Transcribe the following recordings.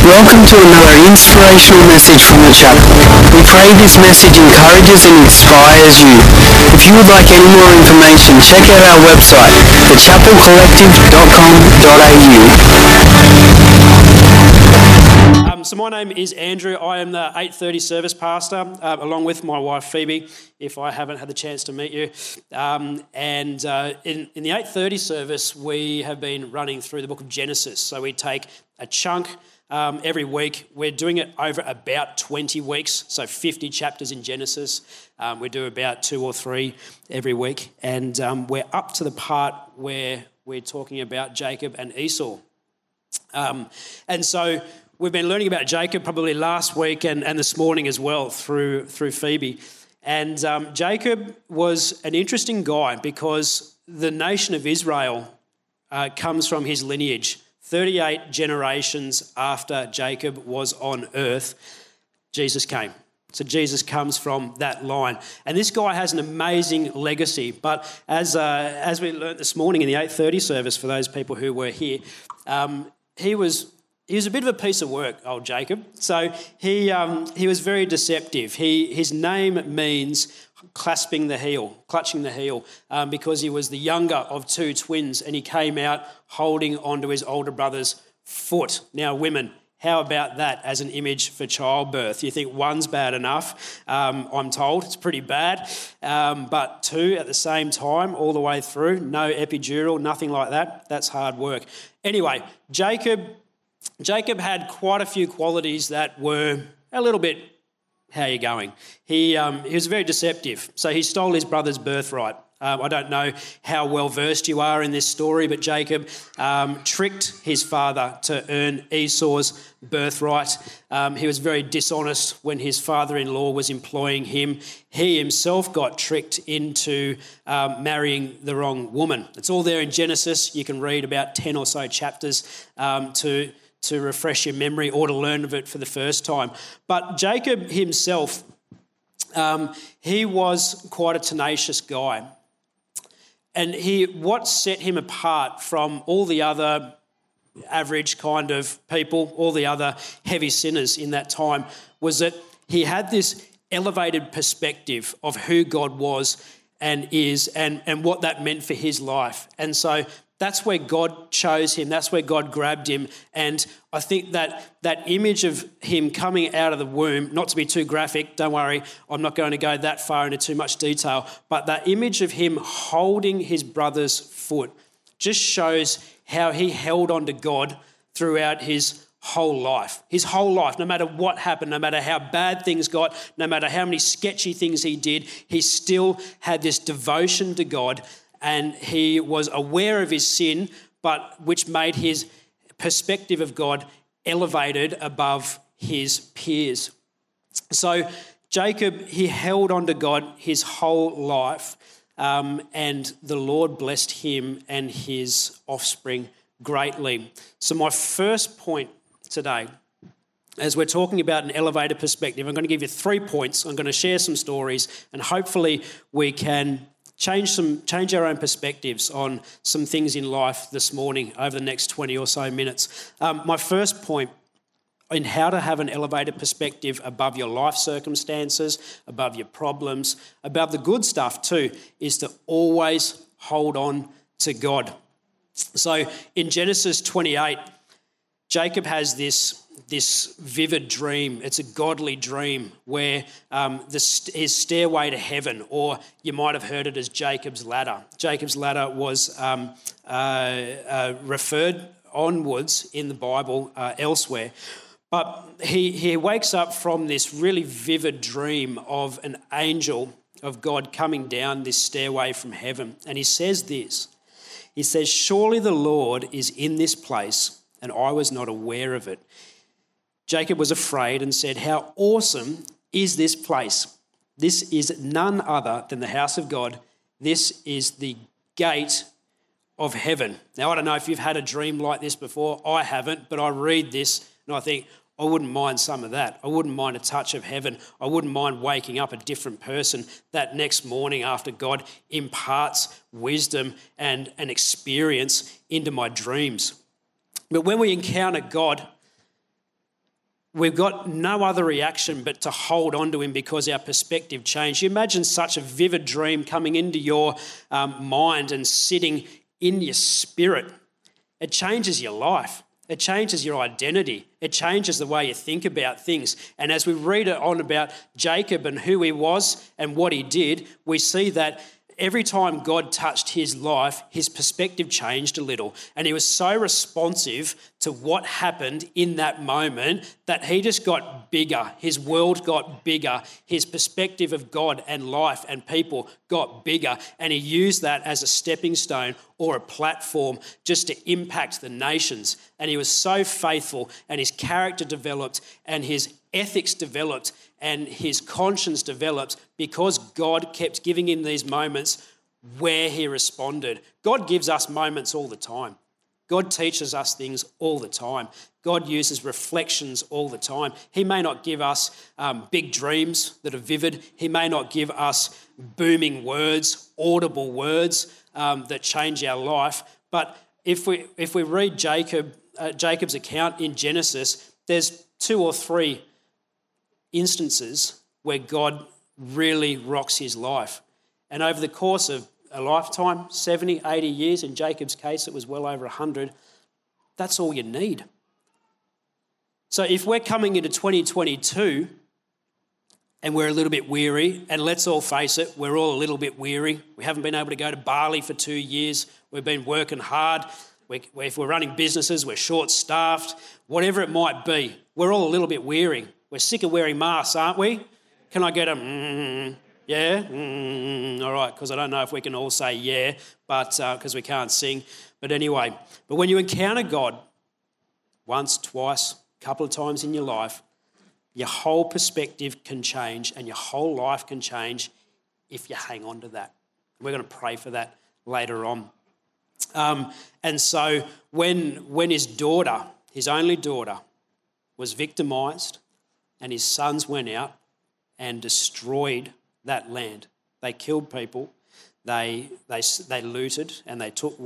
Welcome to another inspirational message from the chapel. We pray this message encourages and inspires you. If you would like any more information, check out our website, thechapelcollective.com.au. Um, so my name is Andrew. I am the 8:30 service pastor, uh, along with my wife Phoebe. If I haven't had the chance to meet you, um, and uh, in, in the 8:30 service, we have been running through the book of Genesis. So we take a chunk um, every week. We're doing it over about 20 weeks, so 50 chapters in Genesis. Um, we do about two or three every week, and um, we're up to the part where we're talking about Jacob and Esau. Um, and so we've been learning about Jacob probably last week and, and this morning as well through, through Phoebe. And um, Jacob was an interesting guy because the nation of Israel uh, comes from his lineage. 38 generations after Jacob was on earth, Jesus came. So Jesus comes from that line. And this guy has an amazing legacy. But as, uh, as we learned this morning in the 8.30 service, for those people who were here, um, he was he was a bit of a piece of work, old Jacob. So he, um, he was very deceptive. He, his name means clasping the heel, clutching the heel, um, because he was the younger of two twins and he came out holding onto his older brother's foot. Now, women, how about that as an image for childbirth? You think one's bad enough? Um, I'm told it's pretty bad. Um, but two at the same time, all the way through, no epidural, nothing like that. That's hard work. Anyway, Jacob, Jacob had quite a few qualities that were a little bit how you going? He, um, he was very deceptive. So he stole his brother's birthright. Um, I don't know how well versed you are in this story, but Jacob um, tricked his father to earn Esau's birthright. Um, he was very dishonest when his father in law was employing him. He himself got tricked into um, marrying the wrong woman. It's all there in Genesis. You can read about 10 or so chapters um, to to refresh your memory or to learn of it for the first time. But Jacob himself, um, he was quite a tenacious guy. And he, what set him apart from all the other average kind of people, all the other heavy sinners in that time, was that he had this elevated perspective of who God was and is and, and what that meant for his life. And so that's where God chose him. That's where God grabbed him. And I think that that image of him coming out of the womb, not to be too graphic, don't worry, I'm not going to go that far into too much detail, but that image of him holding his brother's foot just shows how he held on to God throughout his whole life. His whole life, no matter what happened, no matter how bad things got, no matter how many sketchy things he did, he still had this devotion to God and he was aware of his sin, but which made his perspective of God elevated above his peers. So Jacob, he held on to God his whole life, um, and the Lord blessed him and his offspring greatly. So, my first point today, as we're talking about an elevated perspective, I'm going to give you three points. I'm going to share some stories, and hopefully, we can change some change our own perspectives on some things in life this morning over the next 20 or so minutes. Um, my first point in how to have an elevated perspective above your life circumstances above your problems above the good stuff too is to always hold on to god. So in genesis 28 jacob has this this vivid dream. It's a godly dream where um, this, his stairway to heaven, or you might have heard it as Jacob's ladder. Jacob's ladder was um, uh, uh, referred onwards in the Bible uh, elsewhere. But he, he wakes up from this really vivid dream of an angel of God coming down this stairway from heaven. And he says this He says, Surely the Lord is in this place, and I was not aware of it. Jacob was afraid and said, How awesome is this place! This is none other than the house of God. This is the gate of heaven. Now, I don't know if you've had a dream like this before. I haven't, but I read this and I think, I wouldn't mind some of that. I wouldn't mind a touch of heaven. I wouldn't mind waking up a different person that next morning after God imparts wisdom and an experience into my dreams. But when we encounter God, we've got no other reaction but to hold on to him because our perspective changed. You imagine such a vivid dream coming into your um, mind and sitting in your spirit. It changes your life. It changes your identity. It changes the way you think about things. And as we read it on about Jacob and who he was and what he did, we see that every time God touched his life, his perspective changed a little. And he was so responsive to what happened in that moment that he just got bigger. His world got bigger. His perspective of God and life and people got bigger. And he used that as a stepping stone or a platform just to impact the nations. And he was so faithful, and his character developed, and his ethics developed, and his conscience developed because God kept giving him these moments where he responded. God gives us moments all the time. God teaches us things all the time. God uses reflections all the time. He may not give us um, big dreams that are vivid. He may not give us booming words, audible words um, that change our life. But if we, if we read Jacob, uh, Jacob's account in Genesis, there's two or three instances where God really rocks his life. And over the course of a lifetime, 70, 80 years, in Jacob's case, it was well over 100, that's all you need. So if we're coming into 2022 and we're a little bit weary, and let's all face it, we're all a little bit weary. We haven't been able to go to Bali for two years. We've been working hard. If we're running businesses, we're short staffed, whatever it might be, we're all a little bit weary. We're sick of wearing masks, aren't we? Can I get a mm, yeah? Mm, all right, because I don't know if we can all say yeah, but because uh, we can't sing. But anyway, but when you encounter God once, twice, a couple of times in your life, your whole perspective can change and your whole life can change if you hang on to that. We're going to pray for that later on. Um, and so when, when his daughter, his only daughter, was victimized and his sons went out and destroyed that land. They killed people, they, they, they looted, and they took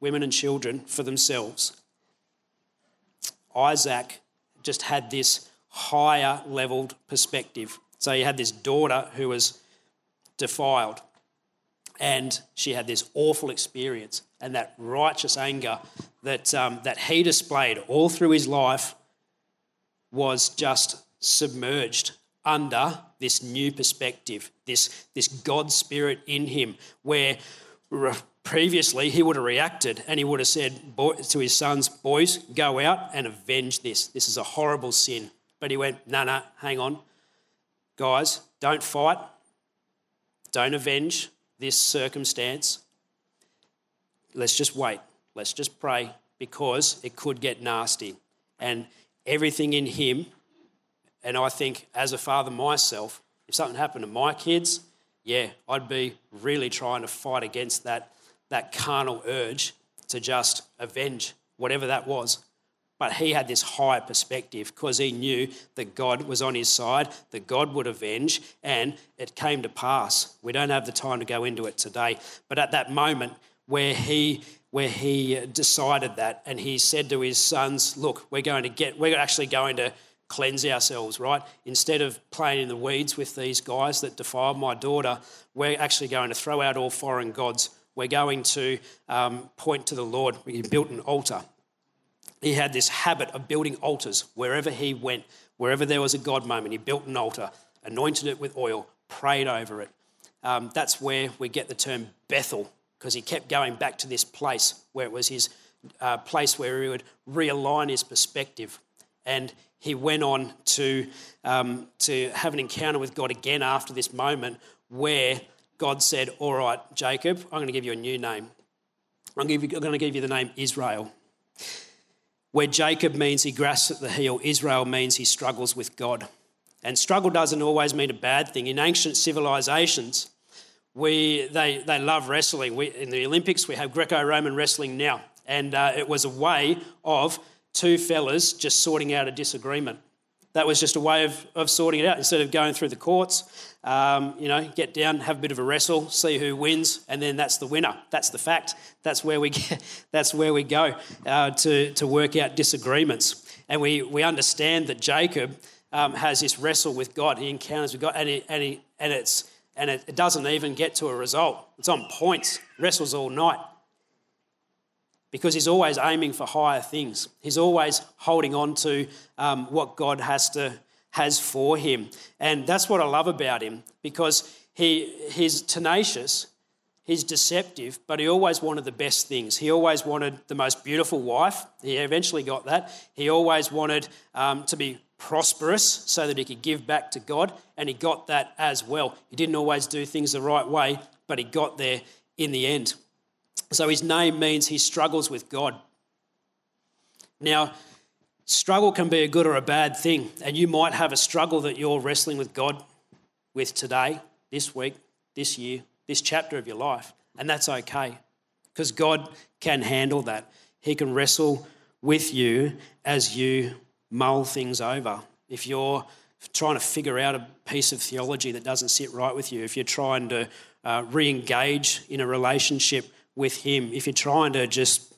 women and children for themselves. Isaac just had this higher leveled perspective. So he had this daughter who was defiled, and she had this awful experience, and that righteous anger that, um, that he displayed all through his life was just submerged under this new perspective, this, this God spirit in him, where previously he would have reacted and he would have said to his sons, Boys, go out and avenge this. This is a horrible sin. But he went, No, no, hang on. Guys, don't fight. Don't avenge this circumstance. Let's just wait. Let's just pray because it could get nasty. And everything in him and I think, as a father myself, if something happened to my kids, yeah, I'd be really trying to fight against that, that carnal urge to just avenge whatever that was. But he had this higher perspective because he knew that God was on his side, that God would avenge, and it came to pass. We don't have the time to go into it today. But at that moment where he where he decided that and he said to his sons, Look, we're going to get, we're actually going to cleanse ourselves, right? Instead of playing in the weeds with these guys that defiled my daughter, we're actually going to throw out all foreign gods. We're going to um, point to the Lord. He built an altar. He had this habit of building altars wherever he went, wherever there was a God moment. He built an altar, anointed it with oil, prayed over it. Um, that's where we get the term Bethel, because he kept going back to this place where it was his uh, place where he would realign his perspective. And he went on to, um, to have an encounter with God again after this moment where God said, All right, Jacob, I'm going to give you a new name. I'm going to give you the name Israel. Where Jacob means he grasps at the heel, Israel means he struggles with God. And struggle doesn't always mean a bad thing. In ancient civilizations, we, they, they love wrestling. We, in the Olympics, we have Greco Roman wrestling now. And uh, it was a way of two fellas just sorting out a disagreement. That was just a way of, of sorting it out instead of going through the courts. Um, you know, get down, have a bit of a wrestle, see who wins, and then that's the winner. That's the fact. That's where we get, that's where we go uh, to, to work out disagreements. And we, we understand that Jacob um, has this wrestle with God. He encounters with God, and, he, and, he, and, it's, and it, it doesn't even get to a result. It's on points, wrestles all night. Because he's always aiming for higher things. He's always holding on to um, what God has, to, has for him. And that's what I love about him because he, he's tenacious, he's deceptive, but he always wanted the best things. He always wanted the most beautiful wife. He eventually got that. He always wanted um, to be prosperous so that he could give back to God, and he got that as well. He didn't always do things the right way, but he got there in the end. So his name means he struggles with God. Now, struggle can be a good or a bad thing, and you might have a struggle that you're wrestling with God with today this week, this year, this chapter of your life. And that's okay because God can handle that. He can wrestle with you as you mull things over. If you're trying to figure out a piece of theology that doesn't sit right with you, if you're trying to uh, re engage in a relationship with Him, if you're trying to just,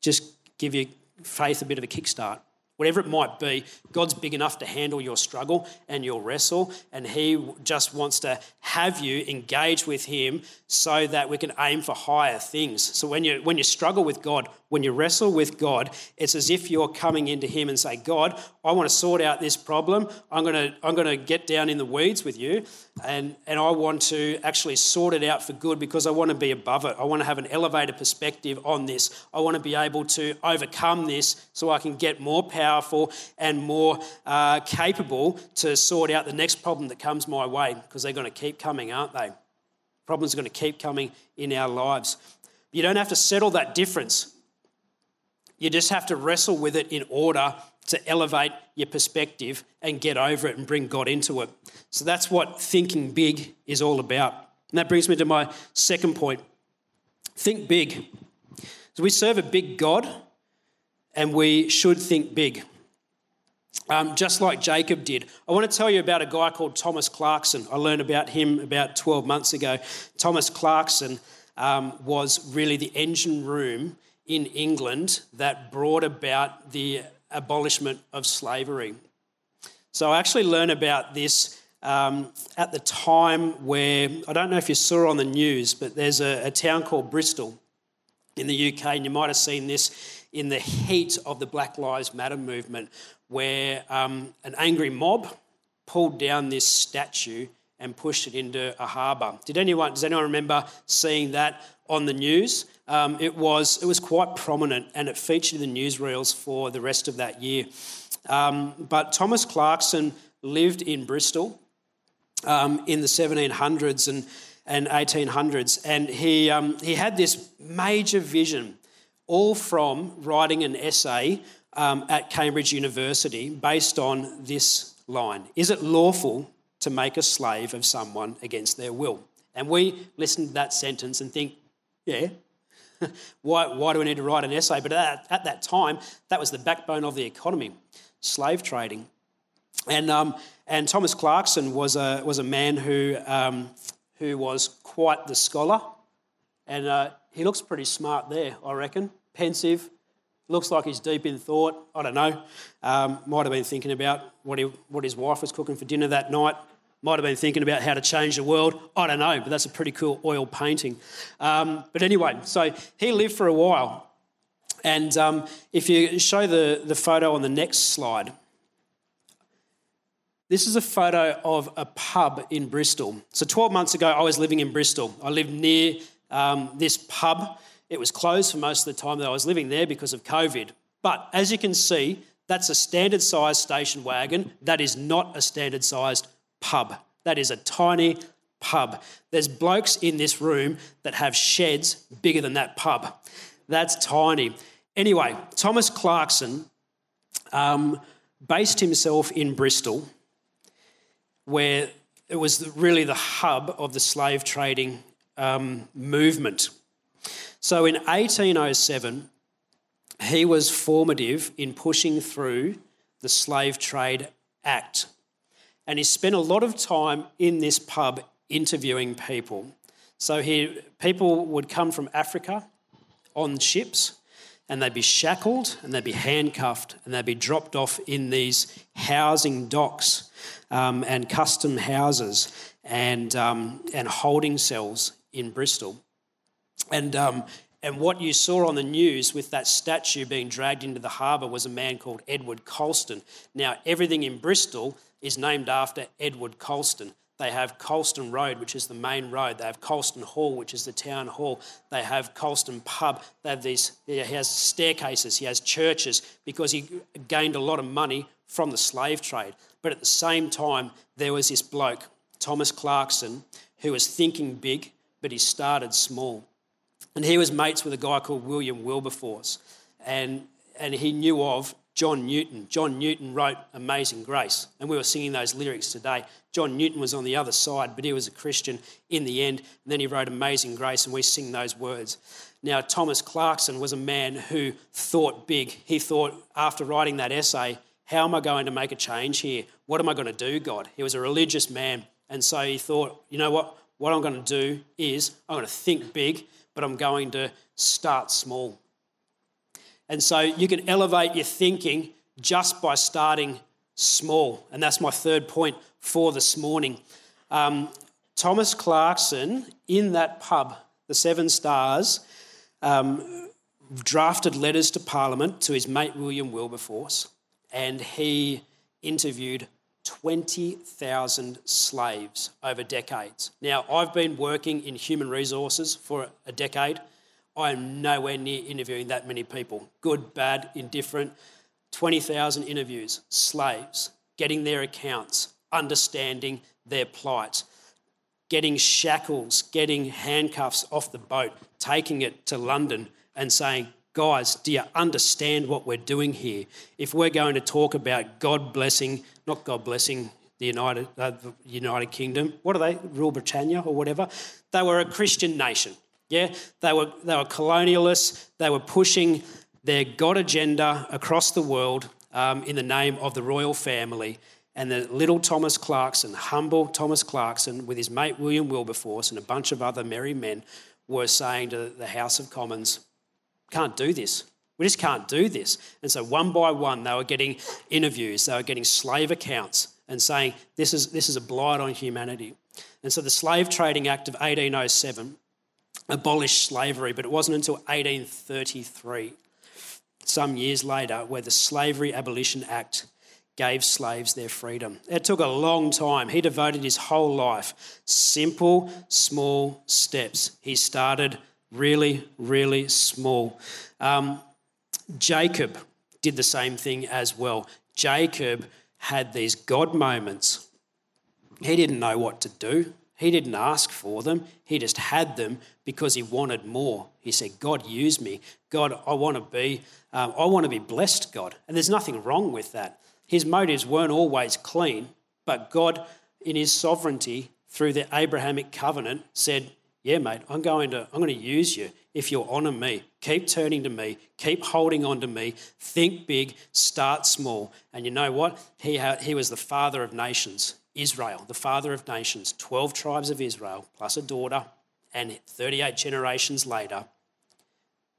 just give your faith a bit of a kickstart, Whatever it might be, God's big enough to handle your struggle and your wrestle, and He just wants to have you engage with Him so that we can aim for higher things. So when you when you struggle with God, when you wrestle with God, it's as if you're coming into Him and say, God, I want to sort out this problem. I'm gonna I'm gonna get down in the weeds with you, and and I want to actually sort it out for good because I want to be above it. I want to have an elevated perspective on this. I want to be able to overcome this so I can get more power powerful and more uh, capable to sort out the next problem that comes my way because they're going to keep coming, aren't they? Problems are going to keep coming in our lives. You don't have to settle that difference. You just have to wrestle with it in order to elevate your perspective and get over it and bring God into it. So that's what thinking big is all about. And that brings me to my second point think big. So we serve a big God and we should think big. Um, just like Jacob did. I want to tell you about a guy called Thomas Clarkson. I learned about him about 12 months ago. Thomas Clarkson um, was really the engine room in England that brought about the abolishment of slavery. So I actually learned about this um, at the time where, I don't know if you saw on the news, but there's a, a town called Bristol in the UK, and you might have seen this in the heat of the Black Lives Matter movement, where um, an angry mob pulled down this statue and pushed it into a harbour. Did anyone? Does anyone remember seeing that on the news? Um, it was it was quite prominent, and it featured in the newsreels for the rest of that year. Um, but Thomas Clarkson lived in Bristol um, in the 1700s and and 1800s, and he um, he had this major vision all from writing an essay um, at Cambridge University based on this line Is it lawful to make a slave of someone against their will? And we listen to that sentence and think, yeah, why, why do we need to write an essay? But at, at that time, that was the backbone of the economy slave trading. And, um, and Thomas Clarkson was a, was a man who, um, who was quite the scholar. And uh, he looks pretty smart there, I reckon. Pensive. Looks like he's deep in thought. I don't know. Um, might have been thinking about what, he, what his wife was cooking for dinner that night. Might have been thinking about how to change the world. I don't know, but that's a pretty cool oil painting. Um, but anyway, so he lived for a while. And um, if you show the, the photo on the next slide, this is a photo of a pub in Bristol. So 12 months ago, I was living in Bristol. I lived near um, this pub. It was closed for most of the time that I was living there because of COVID. But as you can see, that's a standard sized station wagon. That is not a standard sized pub. That is a tiny pub. There's blokes in this room that have sheds bigger than that pub. That's tiny. Anyway, Thomas Clarkson um, based himself in Bristol, where it was really the hub of the slave trading um, movement. So in 1807, he was formative in pushing through the Slave Trade Act. And he spent a lot of time in this pub interviewing people. So he, people would come from Africa on ships and they'd be shackled and they'd be handcuffed and they'd be dropped off in these housing docks um, and custom houses and, um, and holding cells in Bristol. And, um, and what you saw on the news with that statue being dragged into the harbour was a man called Edward Colston. Now, everything in Bristol is named after Edward Colston. They have Colston Road, which is the main road. They have Colston Hall, which is the town hall. They have Colston Pub. They have these, he has staircases, he has churches because he gained a lot of money from the slave trade. But at the same time, there was this bloke, Thomas Clarkson, who was thinking big, but he started small. And he was mates with a guy called William Wilberforce. And, and he knew of John Newton. John Newton wrote Amazing Grace, and we were singing those lyrics today. John Newton was on the other side, but he was a Christian in the end. And then he wrote Amazing Grace, and we sing those words. Now, Thomas Clarkson was a man who thought big. He thought, after writing that essay, how am I going to make a change here? What am I going to do, God? He was a religious man. And so he thought, you know what? What I'm going to do is I'm going to think big, but I'm going to start small. And so you can elevate your thinking just by starting small. And that's my third point for this morning. Um, Thomas Clarkson, in that pub, the Seven Stars, um, drafted letters to Parliament to his mate William Wilberforce, and he interviewed 20,000 slaves over decades. Now, I've been working in human resources for a decade. I am nowhere near interviewing that many people good, bad, indifferent. 20,000 interviews, slaves, getting their accounts, understanding their plight, getting shackles, getting handcuffs off the boat, taking it to London and saying, Guys, do you understand what we're doing here? If we're going to talk about God blessing, not God blessing the United, uh, the United Kingdom, what are they, Rule Britannia or whatever? They were a Christian nation. Yeah, they were, they were colonialists. They were pushing their God agenda across the world um, in the name of the royal family. And the little Thomas Clarkson, humble Thomas Clarkson, with his mate William Wilberforce and a bunch of other merry men, were saying to the House of Commons, can't do this. We just can't do this. And so, one by one, they were getting interviews, they were getting slave accounts and saying, this is, this is a blight on humanity. And so, the Slave Trading Act of 1807 abolished slavery, but it wasn't until 1833, some years later, where the Slavery Abolition Act gave slaves their freedom. It took a long time. He devoted his whole life. Simple, small steps. He started really, really small. Um, Jacob did the same thing as well. Jacob had these God moments. He didn't know what to do. He didn't ask for them, he just had them because he wanted more. He said, God, use me. God, I want to be, um, I want to be blessed, God. And there's nothing wrong with that. His motives weren't always clean, but God, in his sovereignty, through the Abrahamic covenant, said, Yeah, mate, I'm going to, I'm going to use you if you'll honour me. Keep turning to me, keep holding on to me, think big, start small. And you know what? He, had, he was the father of nations. Israel, the father of nations, 12 tribes of Israel, plus a daughter, and 38 generations later,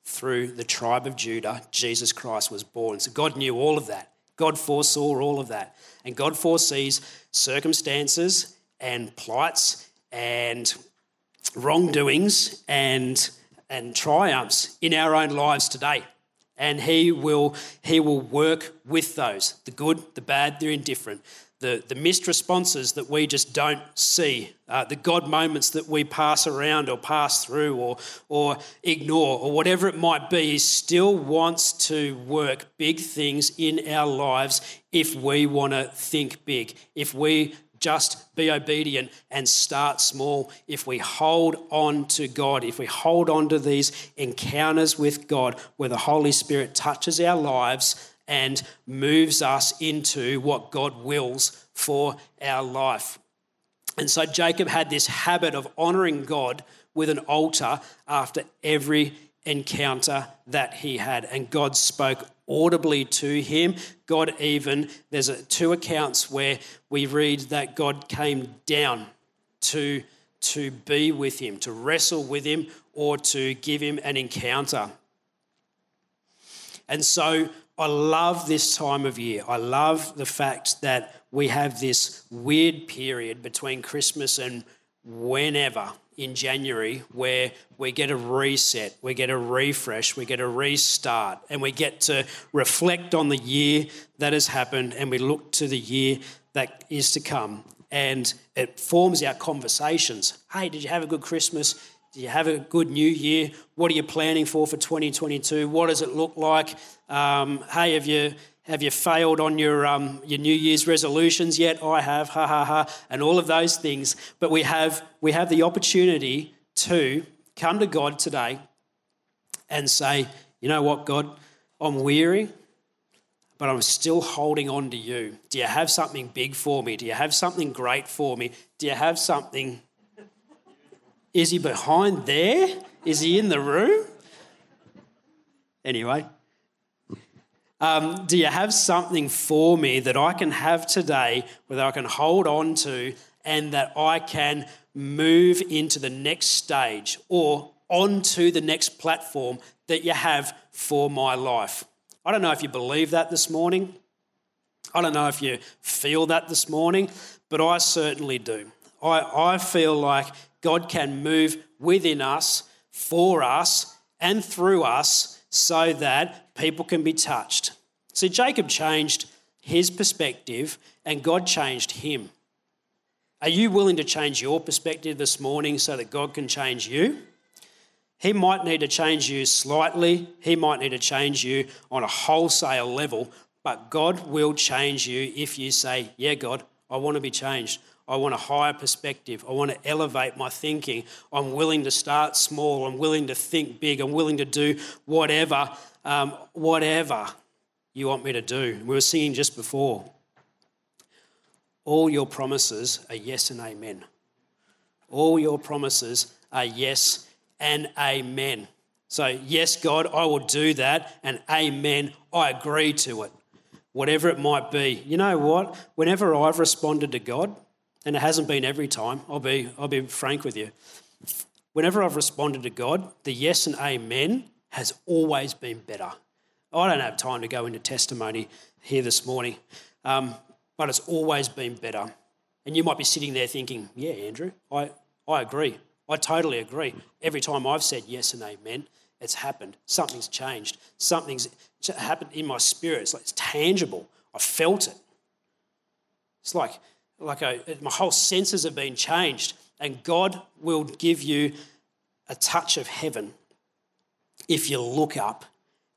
through the tribe of Judah, Jesus Christ was born. So God knew all of that. God foresaw all of that. And God foresees circumstances and plights and wrongdoings and, and triumphs in our own lives today. And he will, he will work with those the good, the bad, the indifferent the, the missed responses that we just don't see, uh, the God moments that we pass around or pass through or, or ignore, or whatever it might be, He still wants to work big things in our lives if we want to think big, if we just be obedient and start small. If we hold on to God, if we hold on to these encounters with God where the Holy Spirit touches our lives and moves us into what God wills for our life. And so Jacob had this habit of honoring God with an altar after every encounter that he had. And God spoke audibly to him. God even, there's a, two accounts where we read that God came down to, to be with him, to wrestle with him, or to give him an encounter. And so I love this time of year. I love the fact that we have this weird period between Christmas and whenever in January where we get a reset, we get a refresh, we get a restart, and we get to reflect on the year that has happened and we look to the year that is to come. And it forms our conversations. Hey, did you have a good Christmas? Did you have a good new year? What are you planning for for 2022? What does it look like? Um, hey, have you have you failed on your, um, your New Year's resolutions yet? I have, ha ha ha, and all of those things. But we have, we have the opportunity to come to God today and say, you know what, God, I'm weary, but I'm still holding on to you. Do you have something big for me? Do you have something great for me? Do you have something? Is he behind there? Is he in the room? Anyway, um, do you have something for me that I can have today, that I can hold on to, and that I can move into the next stage or onto the next platform that you have for my life? I don't know if you believe that this morning. I don't know if you feel that this morning, but I certainly do. I, I feel like God can move within us, for us, and through us so that people can be touched. See, Jacob changed his perspective and God changed him. Are you willing to change your perspective this morning so that God can change you? He might need to change you slightly, he might need to change you on a wholesale level, but God will change you if you say, Yeah, God, I want to be changed. I want a higher perspective. I want to elevate my thinking. I'm willing to start small. I'm willing to think big. I'm willing to do whatever, um, whatever you want me to do. We were singing just before. All your promises are yes and amen. All your promises are yes and amen. So, yes, God, I will do that, and amen, I agree to it, whatever it might be. You know what? Whenever I've responded to God, and it hasn't been every time, I'll be, I'll be frank with you. Whenever I've responded to God, the yes and amen has always been better. I don't have time to go into testimony here this morning, um, but it's always been better. And you might be sitting there thinking, yeah, Andrew, I, I agree. I totally agree. Every time I've said yes and amen, it's happened. Something's changed. Something's happened in my spirit. It's like it's tangible. I felt it. It's like like my whole senses have been changed, and God will give you a touch of heaven if you look up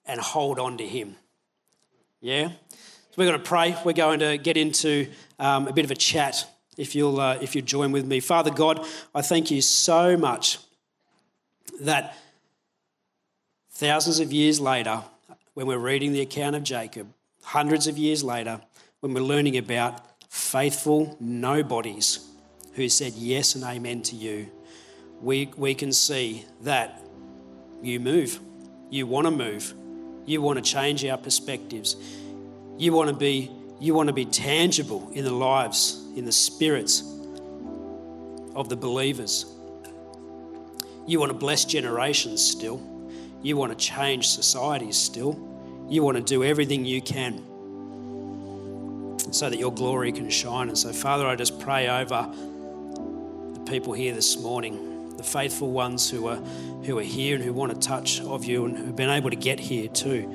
and hold on to Him. Yeah? So we're going to pray. We're going to get into um, a bit of a chat if you'll, uh, if you join with me. Father God, I thank you so much that thousands of years later, when we're reading the account of Jacob, hundreds of years later, when we're learning about faithful nobodies who said yes and amen to you, we, we can see that you move. You want to move. You want to change our perspectives. You want to be, you want to be tangible in the lives, in the spirits of the believers. You want to bless generations still. You want to change societies still. You want to do everything you can so that your glory can shine. And so, Father, I just pray over the people here this morning, the faithful ones who are, who are here and who want a touch of you and who've been able to get here too.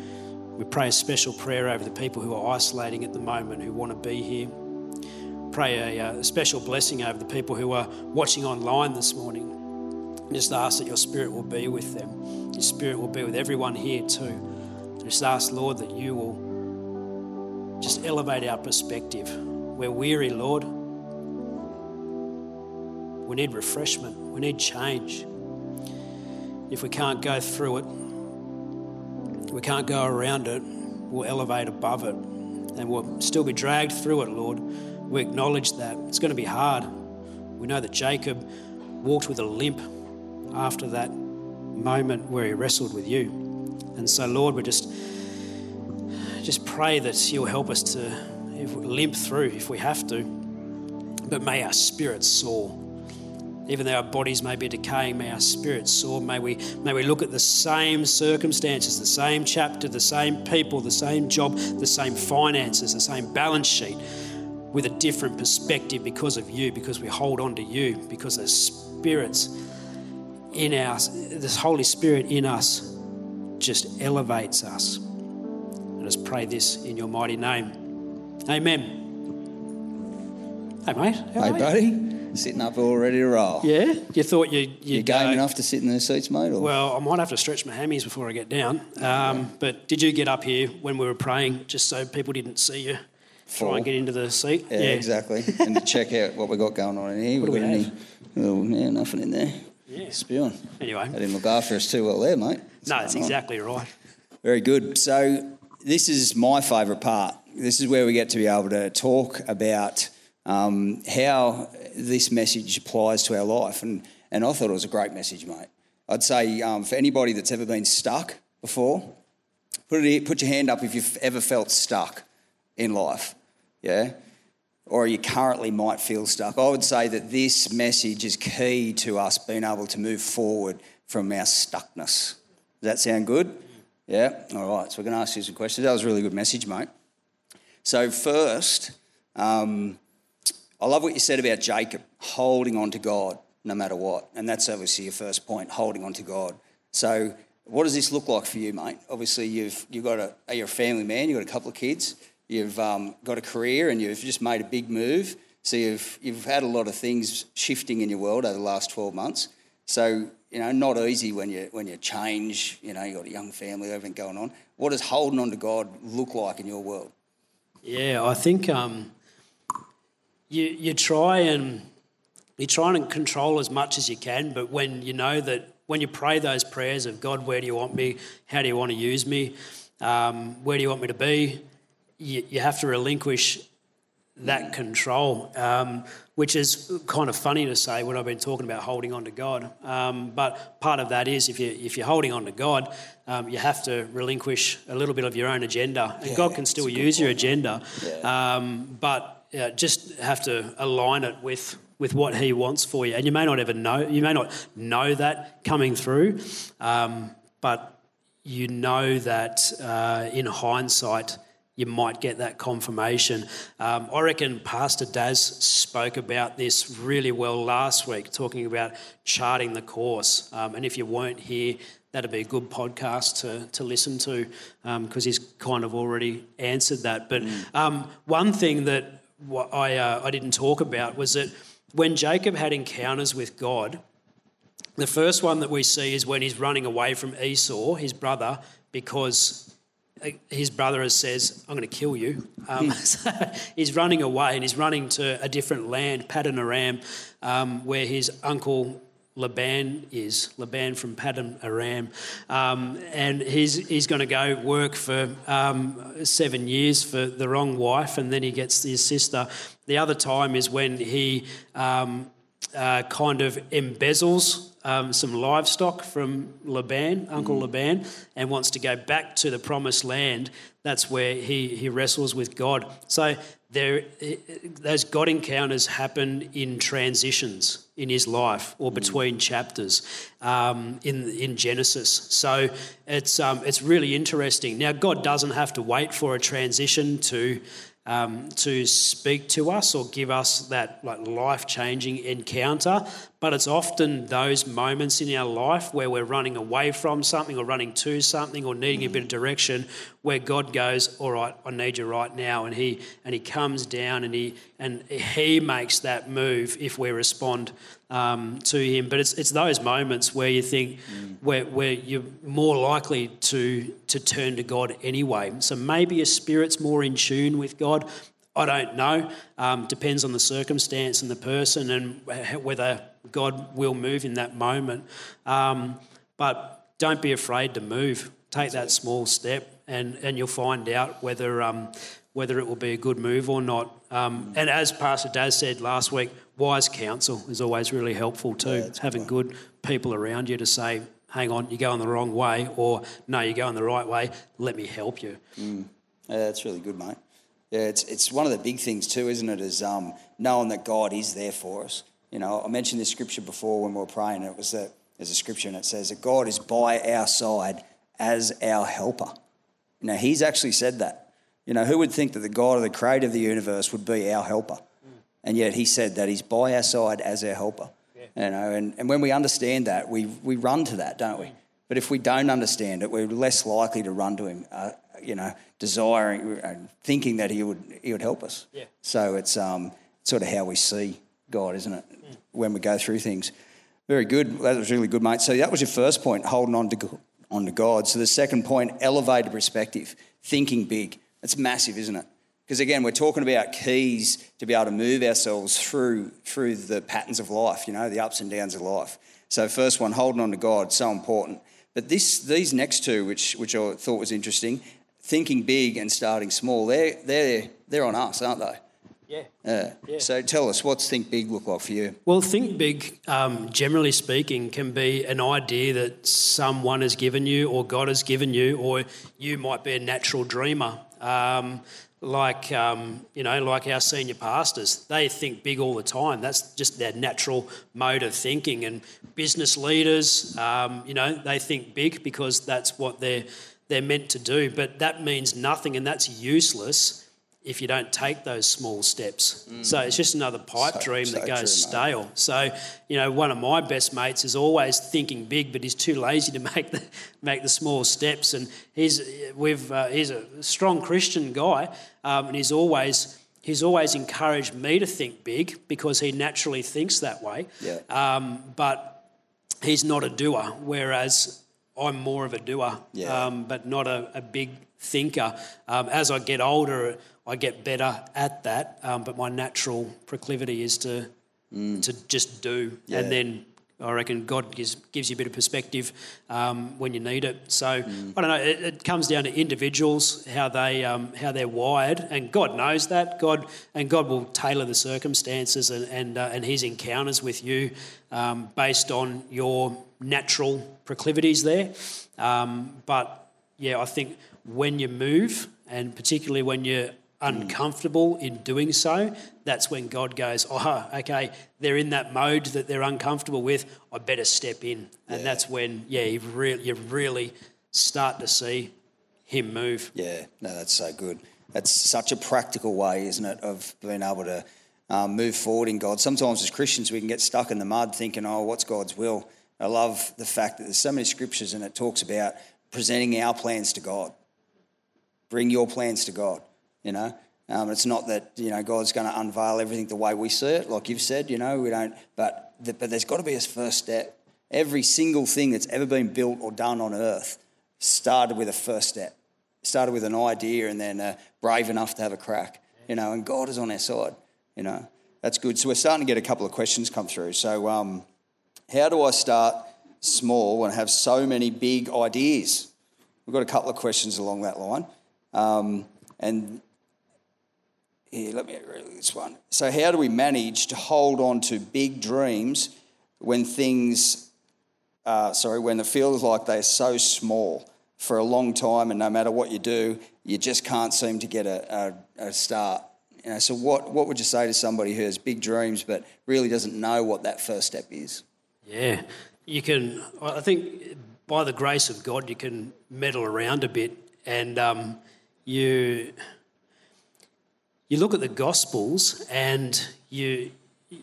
We pray a special prayer over the people who are isolating at the moment, who want to be here. Pray a, uh, a special blessing over the people who are watching online this morning. Just ask that your spirit will be with them. Your spirit will be with everyone here too. Just ask, Lord, that you will just elevate our perspective. We're weary, Lord. We need refreshment. We need change. If we can't go through it, we can't go around it, we'll elevate above it and we'll still be dragged through it, Lord. We acknowledge that. It's going to be hard. We know that Jacob walked with a limp after that moment where he wrestled with you. And so, Lord, we're just just pray that you'll help us to limp through if we have to. But may our spirits soar. Even though our bodies may be decaying, may our spirits soar. May we, may we look at the same circumstances, the same chapter, the same people, the same job, the same finances, the same balance sheet with a different perspective because of you, because we hold on to you, because the Spirit's in us, this Holy Spirit in us just elevates us. Let us pray this in your mighty name. Amen. Hey, mate. Hey, you? buddy. Sitting up all ready to roll. Yeah? You thought you, you'd You game go- enough to sit in those seats, mate? Or? Well, I might have to stretch my hammies before I get down. Um, but did you get up here when we were praying just so people didn't see you? Try and get into the seat? yeah, exactly. and to check out what we got going on in here. What we got any- have? Yeah, nothing in there. Yeah. Spewing. Anyway. They didn't look after us too well there, mate. No, that's on? exactly right. Very good. So this is my favourite part. This is where we get to be able to talk about um, how this message applies to our life, and and I thought it was a great message, mate. I'd say um, for anybody that's ever been stuck before, put it put your hand up if you've ever felt stuck in life, yeah, or you currently might feel stuck. I would say that this message is key to us being able to move forward from our stuckness. Does that sound good? Yeah. All right. So we're going to ask you some questions. That was a really good message, mate. So first, um, I love what you said about Jacob holding on to God no matter what, and that's obviously your first point: holding on to God. So, what does this look like for you, mate? Obviously, you've you've got a you're a family man. You've got a couple of kids. You've um, got a career, and you've just made a big move. So you've you've had a lot of things shifting in your world over the last twelve months. So you know, not easy when you when you change. You know, you got a young family, everything going on. What does holding on to God look like in your world? Yeah, I think um, you you try and you try and control as much as you can, but when you know that when you pray those prayers of God, where do you want me? How do you want to use me? Um, where do you want me to be? You, you have to relinquish that control, um, which is kind of funny to say when I've been talking about holding on to God. Um, but part of that is if you if you're holding on to God, um, you have to relinquish a little bit of your own agenda, and Yeah, God can still use your agenda, Yeah. um, but uh, just have to align it with with what He wants for you. And you may not ever know, you may not know that coming through, um, but you know that uh, in hindsight, you might get that confirmation. Um, I reckon Pastor Daz spoke about this really well last week, talking about charting the course. Um, and if you weren't here, that'd be a good podcast to, to listen to because he's kind of already answered that. But um, one thing that what I, uh, I didn't talk about was that when Jacob had encounters with God, the first one that we see is when he's running away from Esau, his brother, because his brother says, I'm going to kill you. Um, so he's running away and he's running to a different land, Paddan Aram, um, where his uncle Laban is, Laban from Paddan Aram. Um, and he's, he's going to go work for um, seven years for the wrong wife, and then he gets his sister. The other time is when he um, uh, kind of embezzles um, some livestock from Laban, Uncle Laban, and wants to go back to the promised land. That's where he, he wrestles with God. So there, those God encounters happen in transitions in his life or between chapters um, in in Genesis. So it's um, it's really interesting. Now God doesn't have to wait for a transition to um, to speak to us or give us that like life changing encounter. But it's often those moments in our life where we're running away from something or running to something or needing a bit of direction where God goes, All right, I need you right now. And he and he comes down and he and he makes that move if we respond um, to him. But it's it's those moments where you think where where you're more likely to to turn to God anyway. So maybe your spirit's more in tune with God. I don't know. Um, depends on the circumstance and the person and whether God will move in that moment. Um, but don't be afraid to move. Take that small step, and, and you'll find out whether um, whether it will be a good move or not. Um, and as Pastor Daz said last week, wise counsel is always really helpful too. Having good people around you to say, "Hang on, you're going the wrong way," or "No, you're going the right way. Let me help you." Yeah, that's really good, mate. Yeah, it's it's one of the big things too, isn't it? Is um, knowing that God is there for us. You know, I mentioned this scripture before when we were praying. And it was that there's a scripture and it says that God is by our side as our helper. You know, He's actually said that. You know, who would think that the God of the creator of the universe would be our helper? And yet He said that He's by our side as our helper. You know, and, and when we understand that, we, we run to that, don't we? But if we don't understand it, we're less likely to run to Him, uh, you know, desiring, uh, thinking that He would, he would help us. Yeah. So it's um, sort of how we see God, isn't it? When we go through things. Very good. That was really good, mate. So that was your first point, holding on to, Go- on to God. So the second point, elevated perspective, thinking big. That's massive, isn't it? Because again, we're talking about keys to be able to move ourselves through through the patterns of life, you know, the ups and downs of life. So first one, holding on to God, so important. But this these next two, which which I thought was interesting, thinking big and starting small, they're they're they're on us, aren't they? Yeah. Yeah. Yeah. So tell us, what's think big look like for you? Well, think big, um, generally speaking, can be an idea that someone has given you, or God has given you, or you might be a natural dreamer. Um, like um, you know, like our senior pastors, they think big all the time. That's just their natural mode of thinking. And business leaders, um, you know, they think big because that's what they're they're meant to do. But that means nothing, and that's useless if you don't take those small steps. So it's just another pipe So- dream so that goes true, stale. So, you know, one of my best mates is always thinking big, but he's too lazy to make the make the small steps. And he's we've uh, he's a strong Christian guy, um, and he's always he's always encouraged me to think big because he naturally thinks that way. Yeah. Um, but he's not a doer, whereas I'm more of a doer, Yeah. um, but not a, a big thinker. Um, as I get older, I get better at that, um, but my natural proclivity is to to just do, Mm. Yeah. and then I reckon God gives gives you a bit of perspective um, when you need it. So Mm. I don't know. It, it comes down to individuals how they um, how they're wired, and God knows that. God and God will tailor the circumstances and and, uh, and His encounters with you um, based on your natural proclivities there. Um, but yeah, I think when you move, and particularly when you're uncomfortable in doing so, that's when God goes, oh, okay, they're in that mode that they're uncomfortable with. I better step in, and that's when yeah, you really you really start to see Him move. Yeah, no, that's so good. That's such a practical way, isn't it, of being able to um, move forward in God. Sometimes as Christians, we can get stuck in the mud thinking, oh, what's God's will? I love the fact that there's so many scriptures and it talks about presenting our plans to God. Bring your plans to God, you know. Um, it's not that, you know, God's going to unveil everything the way we see it, like you've said, you know, we don't, but, the, but there's got to be a first step. Every single thing that's ever been built or done on earth started with a first step started with an idea and then uh, brave enough to have a crack, you know, and God is on our side, you know. That's good. So we're starting to get a couple of questions come through. So, um, how do I start small and have so many big ideas? We've got a couple of questions along that line. Um, and here, let me read this one. So, how do we manage to hold on to big dreams when things, uh, sorry, when it feels like they're so small for a long time, and no matter what you do, you just can't seem to get a, a, a start? You know, so, what, what would you say to somebody who has big dreams but really doesn't know what that first step is? Yeah, you can. I think by the grace of God, you can meddle around a bit, and um, you you look at the Gospels, and you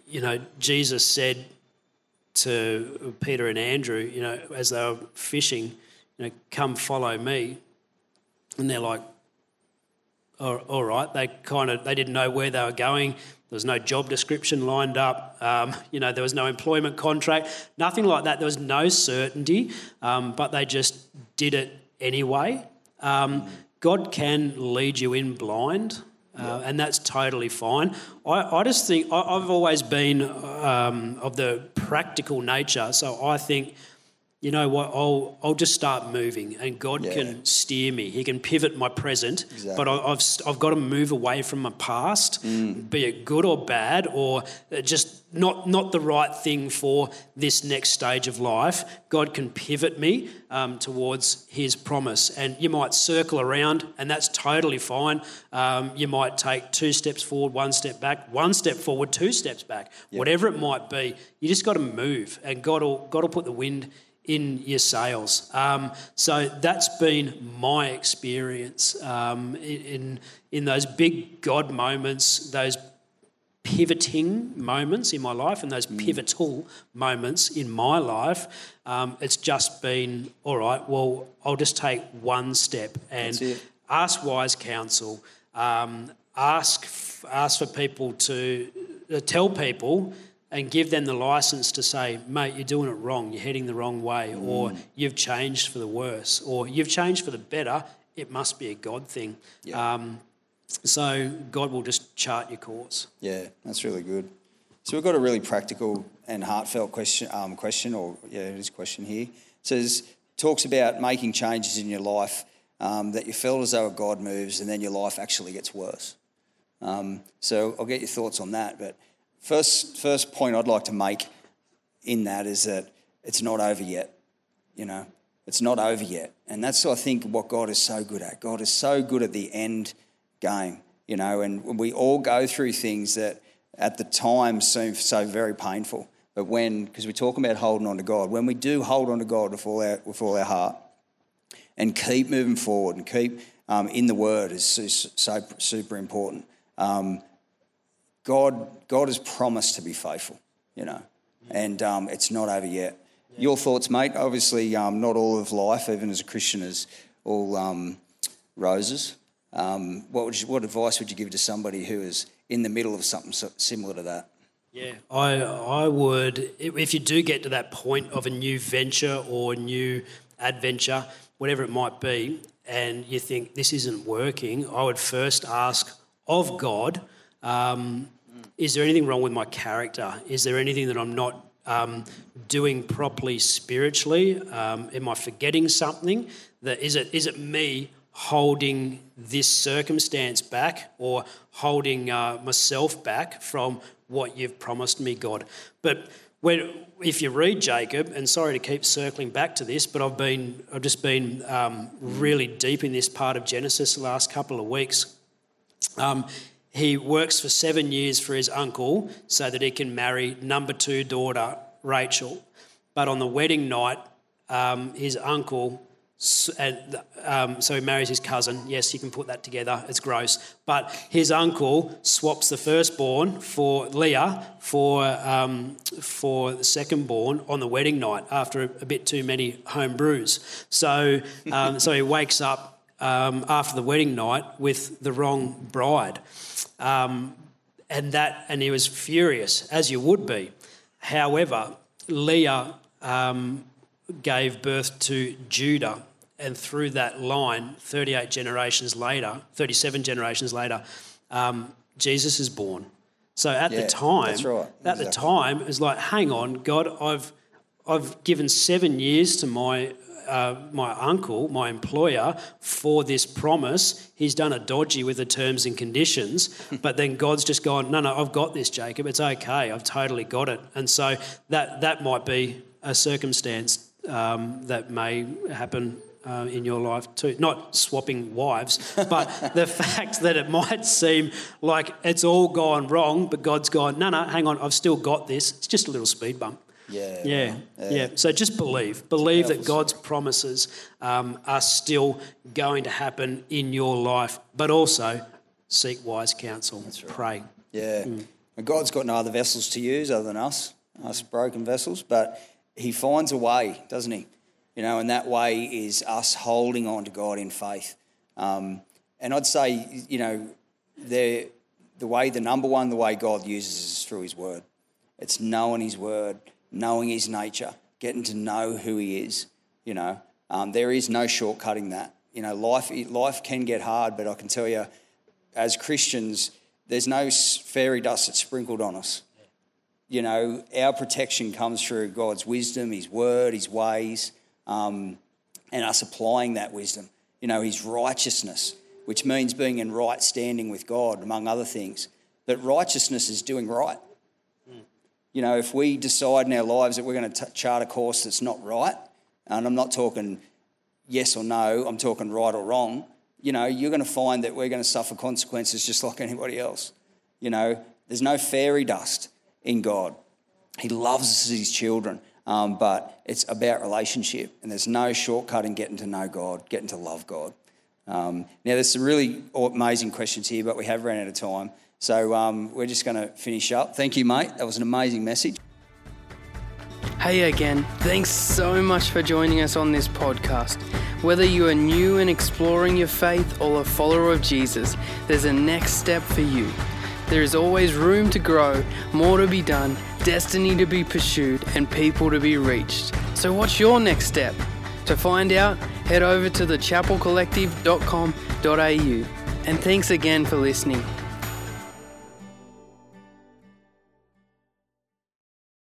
you know Jesus said to Peter and Andrew, you know, as they were fishing, you know, come follow me, and they're like, all, all right. They kind of they didn't know where they were going. There was no job description lined up. Um, you know, there was no employment contract, nothing like that. There was no certainty, um, but they just did it anyway. Um, God can lead you in blind, uh, and that's totally fine. I, I just think I, I've always been um, of the practical nature, so I think you know what, I'll, I'll just start moving and God Yeah. can steer me. He can pivot my present, Exactly. but I- I've, I've got to move away from my past, Mm. be it good or bad, or uh, just not, not the right thing for this next stage of life. God can pivot me um, towards His promise. And you might circle around, and that's totally fine. Um, you might take two steps forward, one step back, one step forward, two steps back, whatever it might be. You just got to move, and God will, God will put the wind in your sails. Um, so that's been my experience um, in, in those big God moments, those pivoting moments in my life, and those pivotal moments in my life. Um, it's just been all right. Well, I'll just take one step and ask wise counsel. Um, ask ask for people to uh, tell people and give them the license to say, mate, you're doing it wrong, you're heading the wrong way, or you've changed for the worse, or you've changed for the better. It must be a God thing. Yeah. Um, so God will just chart your course. Yeah, that's really good. So we've got a really practical and heartfelt question, um, question or yeah, it is question here. It says talks about making changes in your life um, that you feel as though a God moves, and then your life actually gets worse. Um, so I'll get your thoughts on that. But first, first point I'd like to make in that is that it's not over yet. You know, it's not over yet, and that's I think what God is so good at. God is so good at the end game. You know, and we all go through things that at the time seem so very painful. But when, because we're talking about holding on to God, when we do hold on to God with all our, with all our heart, and keep moving forward and keep um, in the Word is so, so super important. Um, God, God has promised to be faithful, you know, and um, it's not over yet. Your thoughts, mate? Obviously, um, not all of life, even as a Christian, is all um, roses. Um, what, would you, what advice would you give to somebody who is in the middle of something so- similar to that? Yeah, I I would if you do get to that point of a new venture or new adventure, whatever it might be, and you think this isn't working, I would first ask of God, um, is there anything wrong with my character? Is there anything that I'm not um, doing properly spiritually? Um, am I forgetting something? That is it? Is it me holding this circumstance back or holding uh, myself back from what you've promised me, God. But when, if you read Jacob, and sorry to keep circling back to this, but I've been I've just been um, really deep in this part of Genesis the last couple of weeks. Um, he works for seven years for his uncle so that he can marry number two daughter Rachel. But on the wedding night, um, his uncle um, so he marries his cousin. Yes, you can put that together. It's gross. But his uncle swaps the firstborn for Leah for um, for the secondborn on the wedding night after a, a bit too many home brews. So um, so he wakes up um, after the wedding night with the wrong bride, um, and that and he was furious as you would be. However, Leah. Um, gave birth to Judah, and through that line, 38 generations later, 37 generations later, um, Jesus is born. So at Yeah, the time, that's right, at the exactly. time, it's like, hang on, God, I've I've given seven years to my uh, my uncle, my employer, for this promise. He's done a dodgy with the terms and conditions, but then God's just gone, no, no, I've got this, Jacob. It's okay. I've totally got it. And so that that might be a circumstance um, that may happen uh, in your life too. Not swapping wives, but the fact that it might seem like it's all gone wrong, but God's gone, no, no, hang on, I've still got this. It's just a little speed bump. Yeah. Yeah, yeah. So just believe. Believe that God's promises um, are still going to happen in your life, but also seek wise counsel. Pray. Yeah. And God's got no other vessels to use other than us, us broken vessels, but He finds a way, doesn't He? You know, and that way is us holding on to God in faith. Um, and I'd say, you know, the, the way, the number one, the way God uses is through His Word. It's knowing His Word, knowing His nature, getting to know who He is. You know, um, there is no shortcutting that. You know, life life can get hard, but I can tell you, as Christians, there's no fairy dust that's sprinkled on us. you know, our protection comes through God's wisdom, His word, His ways, um, and us applying that wisdom. You know, His righteousness, which means being in right standing with God, among other things. But righteousness is doing right. You know, if we decide in our lives that we're going to chart a course that's not right, and I'm not talking yes or no, I'm talking right or wrong, you know, you're going to find that we're going to suffer consequences just like anybody else. You know, there's no fairy dust in God. He loves us as his children, um, but it's about relationship, and there's no shortcut in getting to know God, getting to love God. Um, now, there's some really amazing questions here, but we have run out of time. So um, we're just going to finish up. Thank you, mate. That was an amazing message. Hey again, thanks so much for joining us on this podcast. Whether you are new and exploring your faith or a follower of Jesus, there's a next step for you. There is always room to grow, more to be done, destiny to be pursued, and people to be reached. So, what's your next step? To find out, head over to thechapelcollective.com.au. And thanks again for listening.